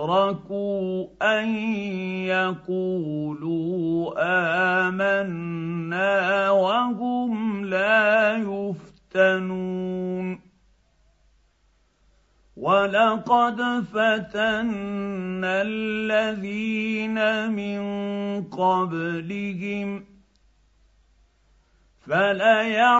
يتركوا أن يقولوا آمنا وهم لا يفتنون. ولقد فتنا الذين من قبلهم فليعلمن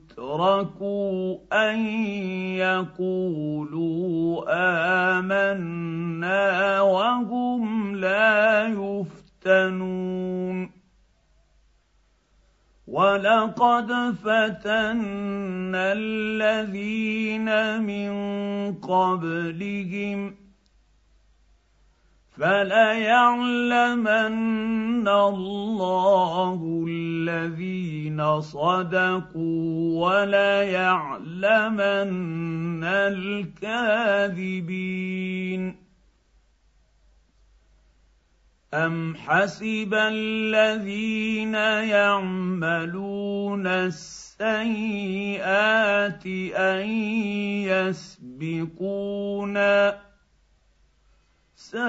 يتركوا ان يقولوا امنا وهم لا يفتنون ولقد فتنا الذين من قبلهم فليعلمن الله الذين صدقوا وليعلمن الكاذبين ام حسب الذين يعملون السيئات ان يسبقونا ساء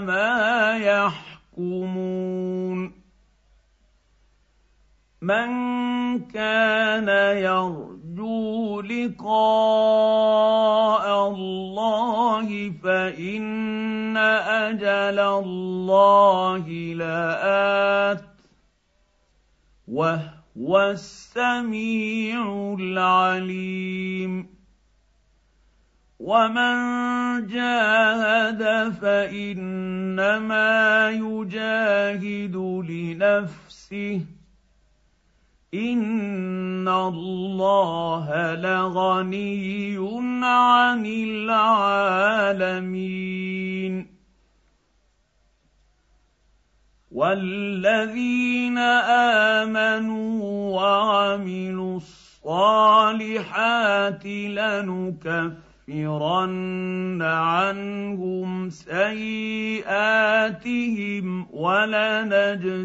ما يحكمون. من كان يرجو لقاء الله فإن أجل الله لآت وهو السميع العليم. ومن جاهد فانما يجاهد لنفسه ان الله لغني عن العالمين والذين امنوا وعملوا الصالحات لنكفر لنكفرن عنهم سيئاتهم ولنجزينهم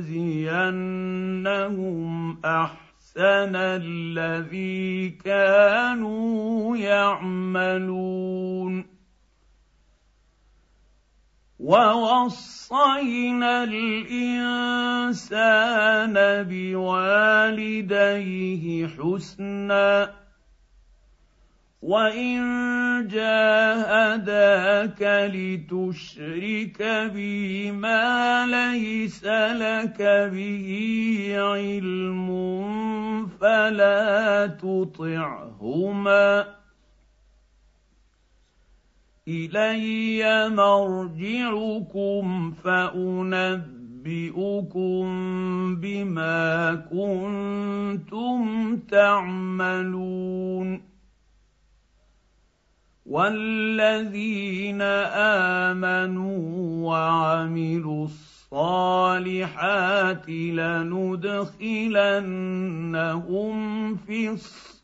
أحسن الذي كانوا يعملون. ووصينا الإنسان بوالديه حسنا وان جاهداك لتشرك بي ما ليس لك به علم فلا تطعهما الي مرجعكم فانبئكم بما كنتم تعملون والذين امنوا وعملوا الصالحات لندخلنهم في الصالحين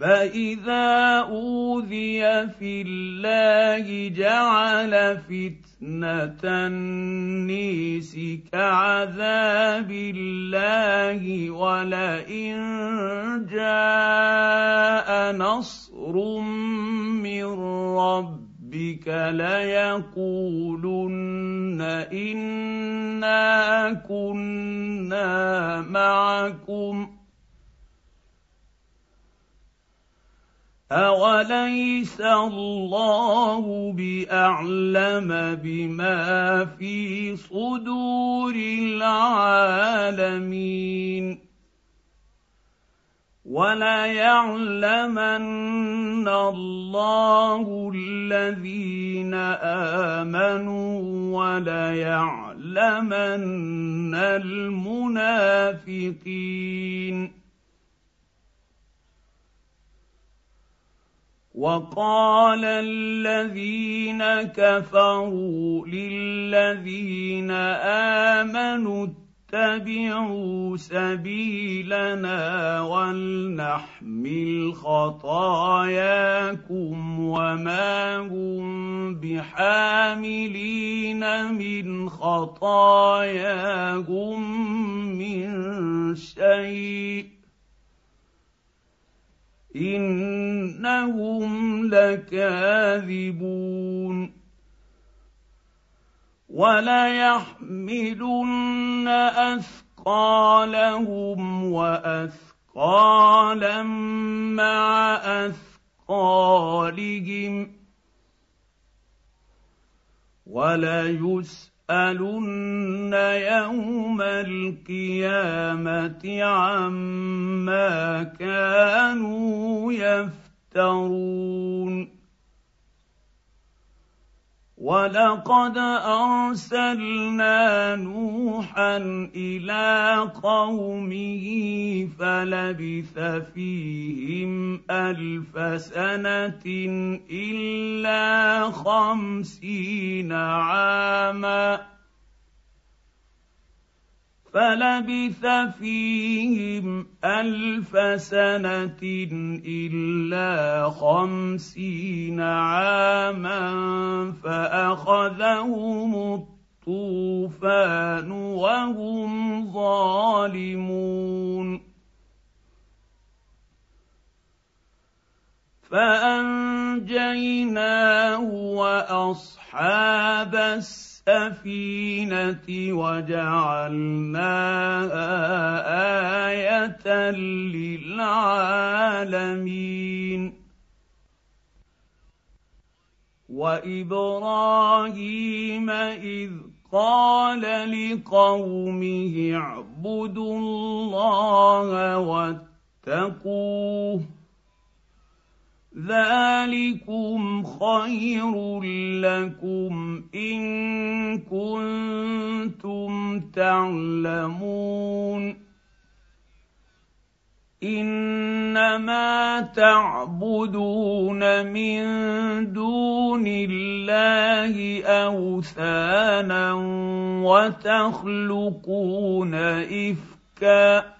فاذا اوذي في الله جعل فتنه النيس كعذاب الله ولئن جاء نصر من ربك ليقولن انا كنا معكم اوليس الله باعلم بما في صدور العالمين وليعلمن الله الذين امنوا وليعلمن المنافقين وقال الذين كفروا للذين آمنوا اتبعوا سبيلنا ولنحمل خطاياكم وما هم بحاملين من خطاياهم من شيء إنهم لكاذبون. وليحملن اثقالهم واثقالا مع اثقالهم. وليسالن يوم القيامة عما كانوا يفترون. ولقد ارسلنا نوحا إلى قومه فلبث فيهم الف سنه الا خمسين عاما فلبث فيهم ألف سنة إلا خمسين عاما فأخذهم الطوفان وهم ظالمون فانجيناه واصحاب السفينه وجعلناها إيه للعالمين وابراهيم اذ قال لقومه اعبدوا الله واتقوه ذلكم خير لكم ان كنتم تعلمون انما تعبدون من دون الله اوثانا وتخلقون افكا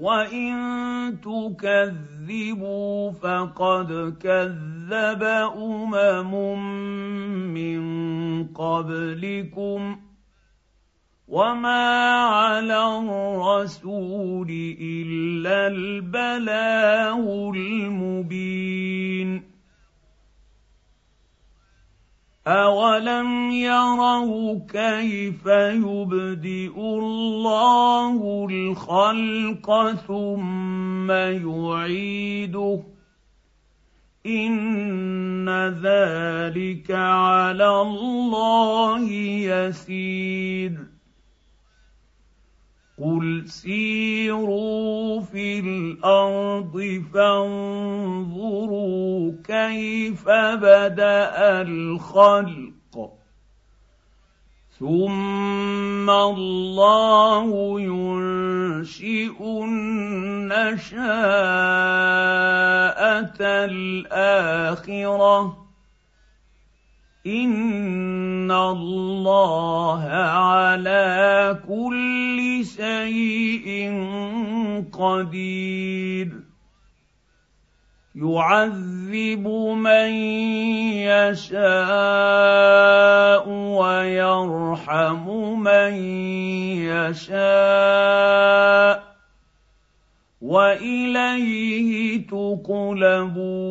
وان تكذبوا فقد كذب امم من قبلكم وما على الرسول الا البلاغ المبين اولم يروا كيف يبدئ الله الخلق ثم يعيده ان ذلك على الله يسير قل سيروا في الأرض فانظروا كيف بدا الخلق ثم الله ينشئ النشاءه الاخره ان الله على كل شيء قدير يعذب من يشاء ويرحم من يشاء واليه تقلبون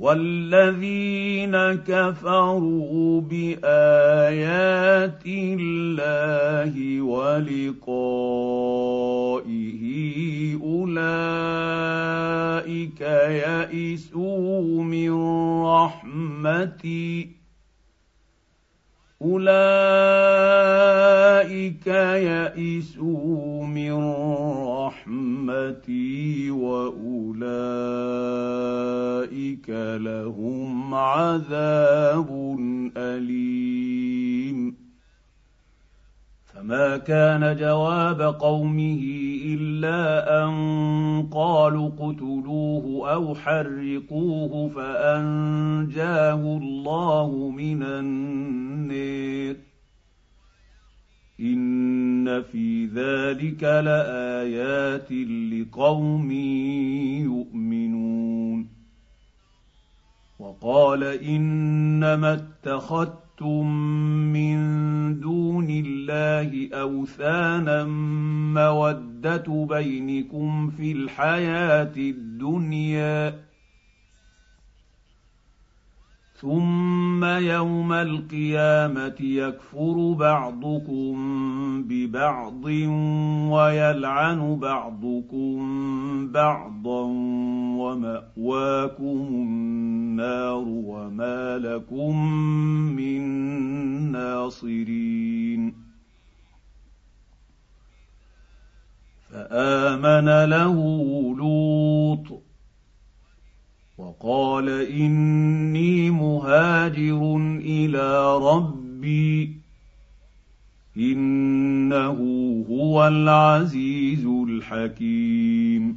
والذين كفروا بايات الله ولقائه اولئك يئسوا من رحمتي اولئك يئسوا من رحمتي واولئك لهم عذاب اليم فما كان جواب قومه الا ان قالوا اقتلوه أو حرقوه فانجاه الله من النير ان في ذلك لايات لقوم يؤمنون وقال انما اتخذت اتخذتم من دون الله اوثانا موده بينكم في الحياة الدنيا ثم يوم القيامه يكفر بعضكم ببعض ويلعن بعضكم بعضا وماواكم النار وما لكم من ناصرين فامن له لوط وقال إني مهاجر إلى ربي إنه هو العزيز الحكيم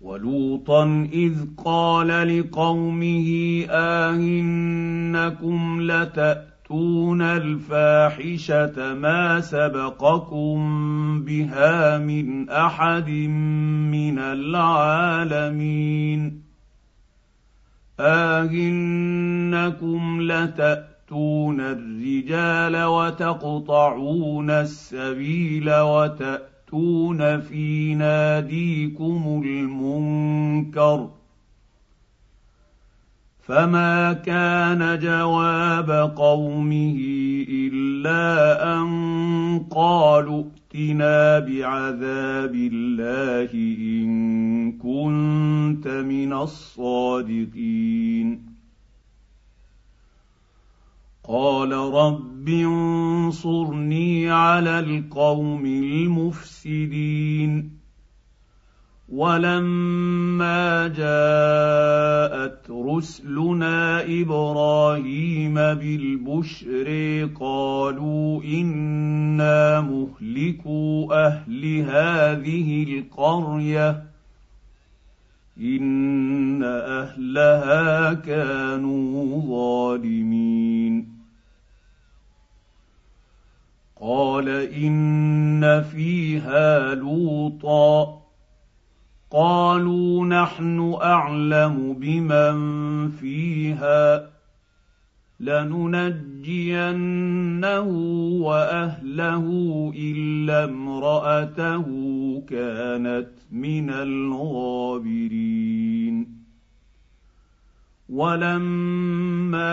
ولوطا إذ قال لقومه آهنكم لتأتون الفاحشة ما سبقكم بها من أحد من العالمين. آهنكم لتأتون الرجال وتقطعون السبيل وتأتون تاتون في ناديكم المنكر فما كان جواب قومه الا ان قالوا ائتنا بعذاب الله ان كنت من الصادقين قال رب انصرني على القوم المفسدين. ولما جاءت رسلنا إبراهيم بالبشر قالوا إنا مهلكوا أهل هذه القرية. إن أهلها كانوا ظالمين. قال إن فيها لوطا. قالوا نحن أعلم بمن فيها. لننجينه وأهله إلا امرأته كانت من الغابرين. ولما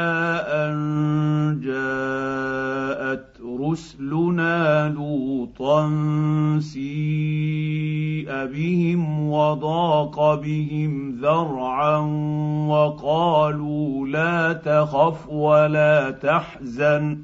ان جاءت رسلنا لوطا سيء بهم وضاق بهم ذرعا وقالوا لا تخف ولا تحزن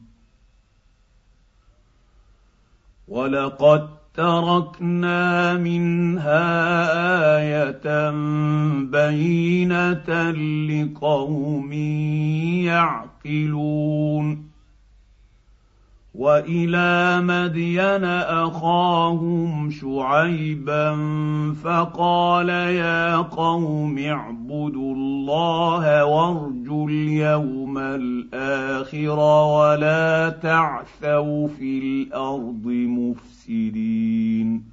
ولقد تركنا منها إيه بينه لقوم يعقلون وإلى مدين أخاهم شعيبا فقال يا قوم اعبدوا الله وارجوا اليوم الآخر ولا تعثوا في الأرض مفسدين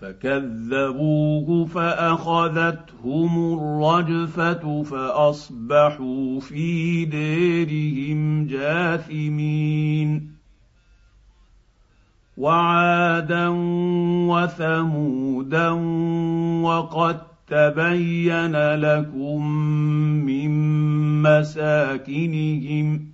فكذبوه فأخذتهم الرجفة فأصبحوا في ديرهم جاثمين. وعادا وثمودا وقد تبين لكم من مساكنهم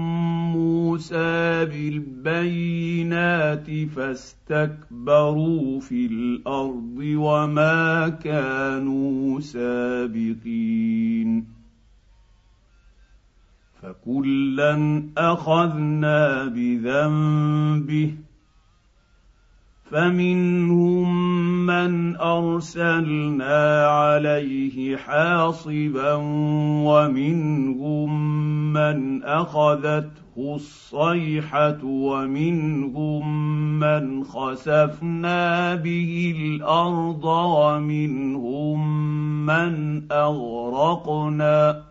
موسى بالبينات فاستكبروا في الأرض وما كانوا سابقين. فكلا أخذنا بذنبه فمنهم من ارسلنا عليه حاصبا ومنهم من اخذته الصيحه ومنهم من خسفنا به الأرض ومنهم من اغرقنا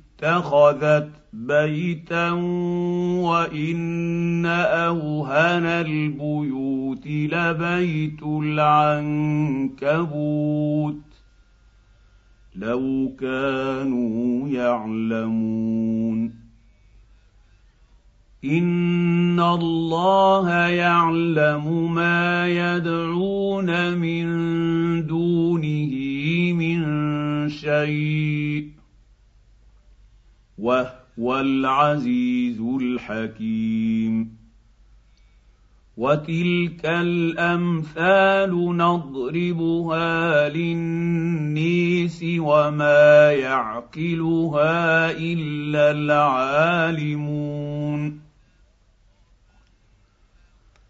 اتخذت بيتا وإن أوهن البيوت لبيت العنكبوت لو كانوا يعلمون إن الله يعلم ما يدعون من دونه من شيء وهو العزيز الحكيم. وتلك الأمثال نضربها للنيس وما يعقلها إلا العالمون.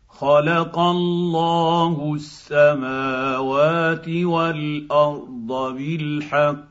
خلق الله السماوات والأرض بالحق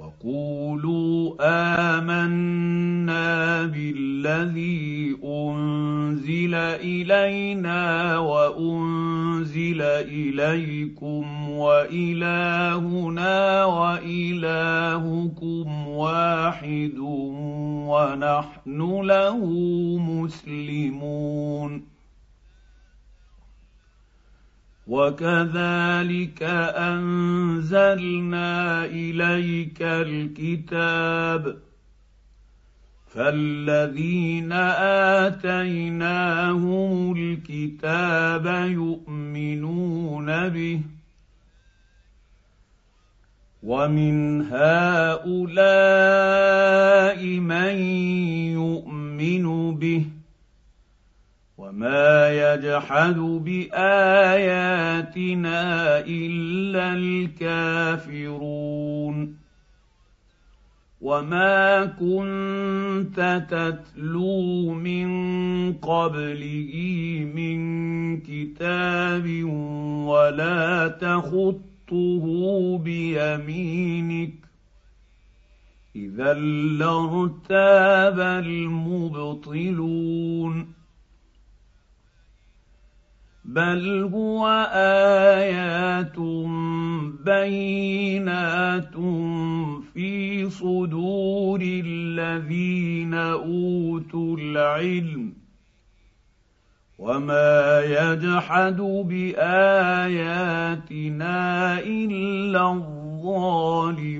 وقولوا آمنا بالذي أنزل إلينا وأنزل إليكم وإلهنا وإلهكم واحد ونحن له مسلمون وكذلك انزلنا اليك الكتاب فالذين اتيناهم الكتاب يؤمنون به ومن هؤلاء من يؤمن به وما يجحد باياتنا الا الكافرون وما كنت تتلو من قبله من كتاب ولا تخطه بيمينك اذا لارتاب المبطلون بل هو ايات بينات في صدور الذين اوتوا العلم وما يجحد باياتنا الا الظالمون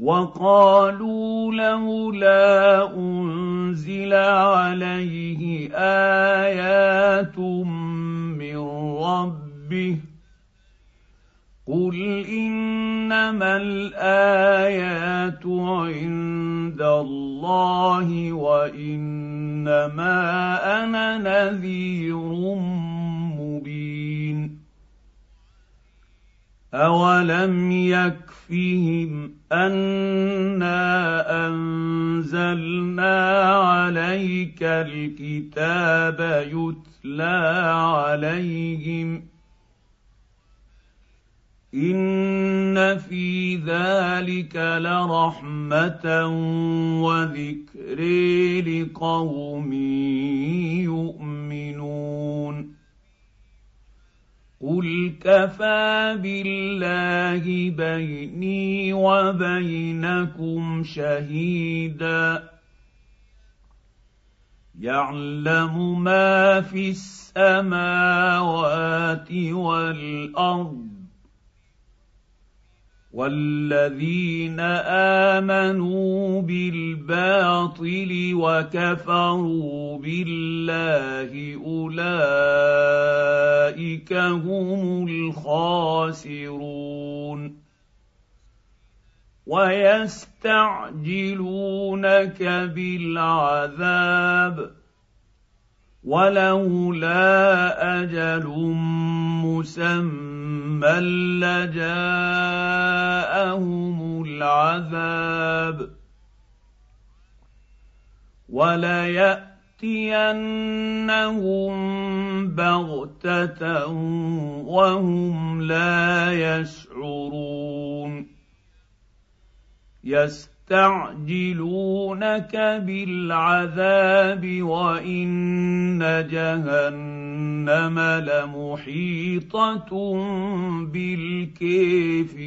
وقالوا لولا أنزل عليه آيات من ربه قل إنما الآيات عند الله وإنما أنا نذير مبين اولم يكفهم انا انزلنا عليك الكتاب يتلى عليهم ان في ذلك لرحمه وذكر لقوم يؤمنون قل كفى بالله بيني وبينكم شهيدا يعلم ما في السماوات والارض والذين امنوا بالباطل وكفروا بالله اولئك هم الخاسرون ويستعجلونك بالعذاب ولولا أجل مسمى لجاءهم العذاب وليأتينهم بغتة وهم لا يشعرون. يستعجلونك بالعذاب وإن جهنم لمحيطة بالكافرين.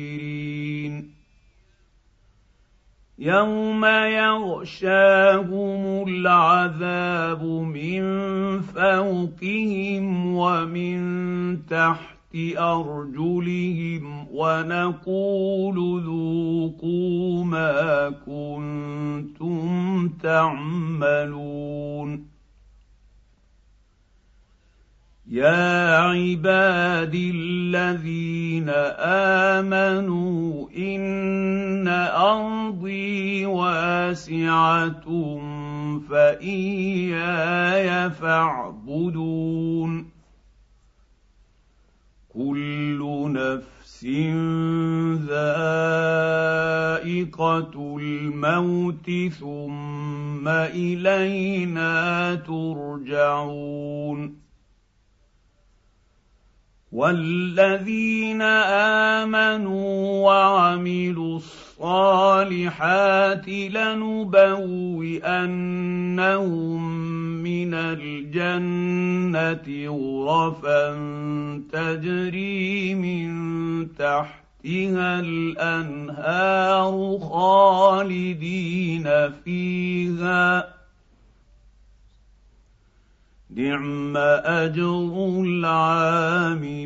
يوم يغشاهم العذاب من فوقهم ومن تحت أرجلهم ونقول ذوقوا ما كنتم تعملون. يا عبادي الذين آمنوا إن أرضي واسعة فإياي فاعبدون. كل نفس ذائقة الموت ثم إلينا ترجعون. والذين آمنوا وعملوا الصالحات لنبوئنهم من الجنه غرفا تجري من تحتها الانهار خالدين فيها نعم اجر العاملين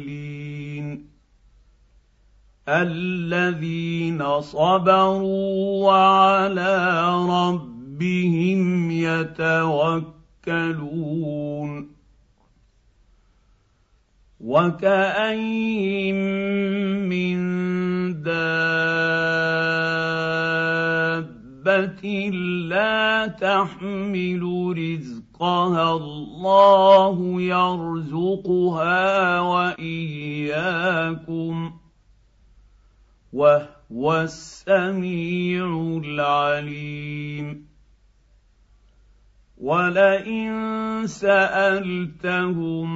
الذين صبروا وعلى ربهم يتوكلون. وكأين من دابة لا تحمل رزقها الله يرزقها وإياكم. وهو السميع العليم. ولئن سالتهم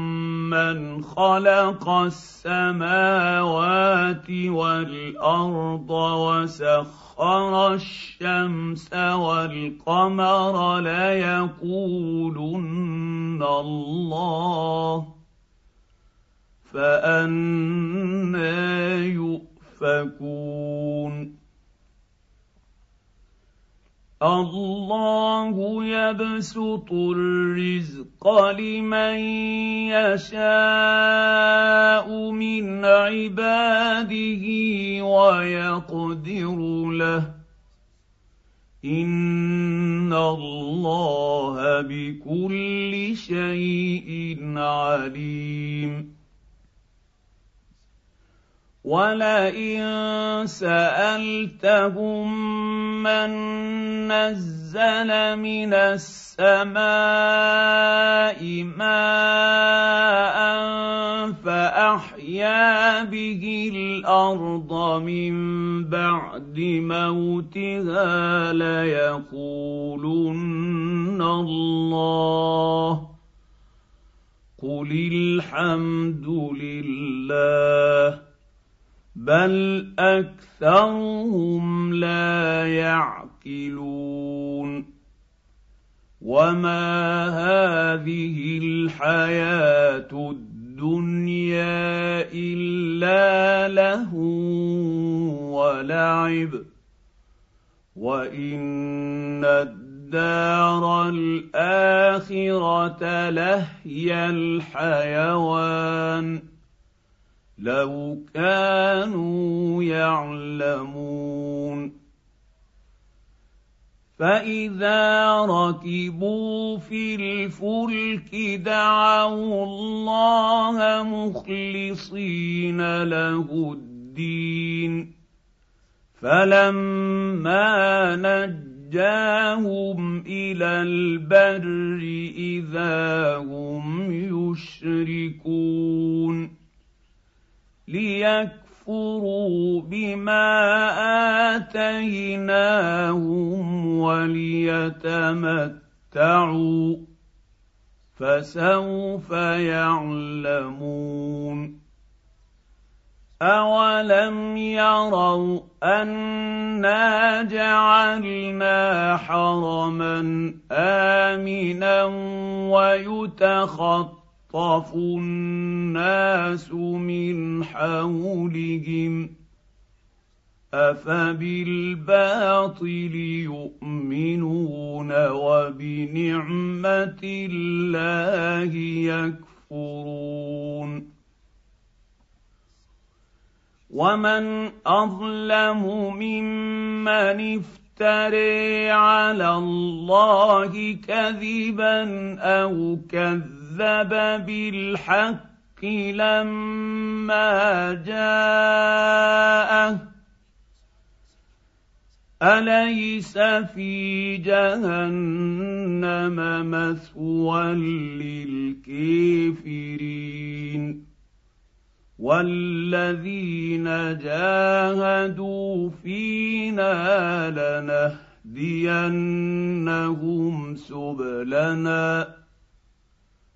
من خلق السماوات والارض وسخر الشمس والقمر ليقولن الله فانى يؤفكون الله يبسط الرزق لمن يشاء من عباده ويقدر له. إن الله بكل شيء عليم. ولئن سالتهم من نزل من السماء ماء فاحيا به الأرض من بعد موتها ليقولن الله قل الحمد لله بل اكثرهم لا يعقلون وما هذه الحياة الدنيا الا له ولعب وان الدار الاخره لهي الحيوان لو كانوا يعلمون. فإذا ركبوا في الفلك دعوا الله مخلصين له الدين. فلما نجاهم إلى البر إذا هم يشركون. ليكفروا بما اتيناهم وليتمتعوا فسوف يعلمون اولم يروا انا جعلنا حرما امنا ويتخطى يخطف الناس من حولهم افبالباطل يؤمنون وبنعمه الله يكفرون ومن اظلم ممن افتري على الله كذبا أو كذب بالحق لما جاءه اليس في جهنم مثوى للكافرين والذين جاهدوا فينا لنهدينهم سبلنا